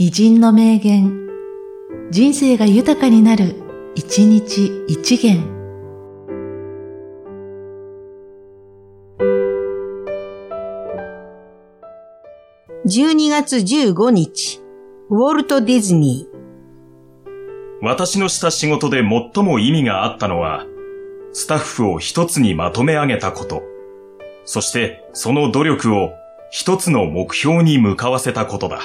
偉人の名言、人生が豊かになる、一日一元。12月15日、ウォルト・ディズニー。私のした仕事で最も意味があったのは、スタッフを一つにまとめ上げたこと。そしてその努力を一つの目標に向かわせたことだ。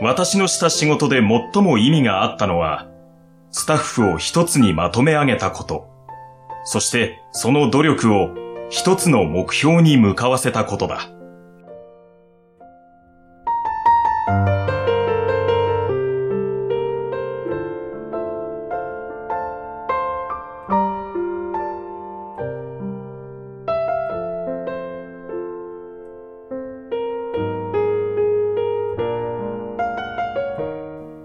私のした仕事で最も意味があったのは、スタッフを一つにまとめ上げたこと、そしてその努力を一つの目標に向かわせたことだ。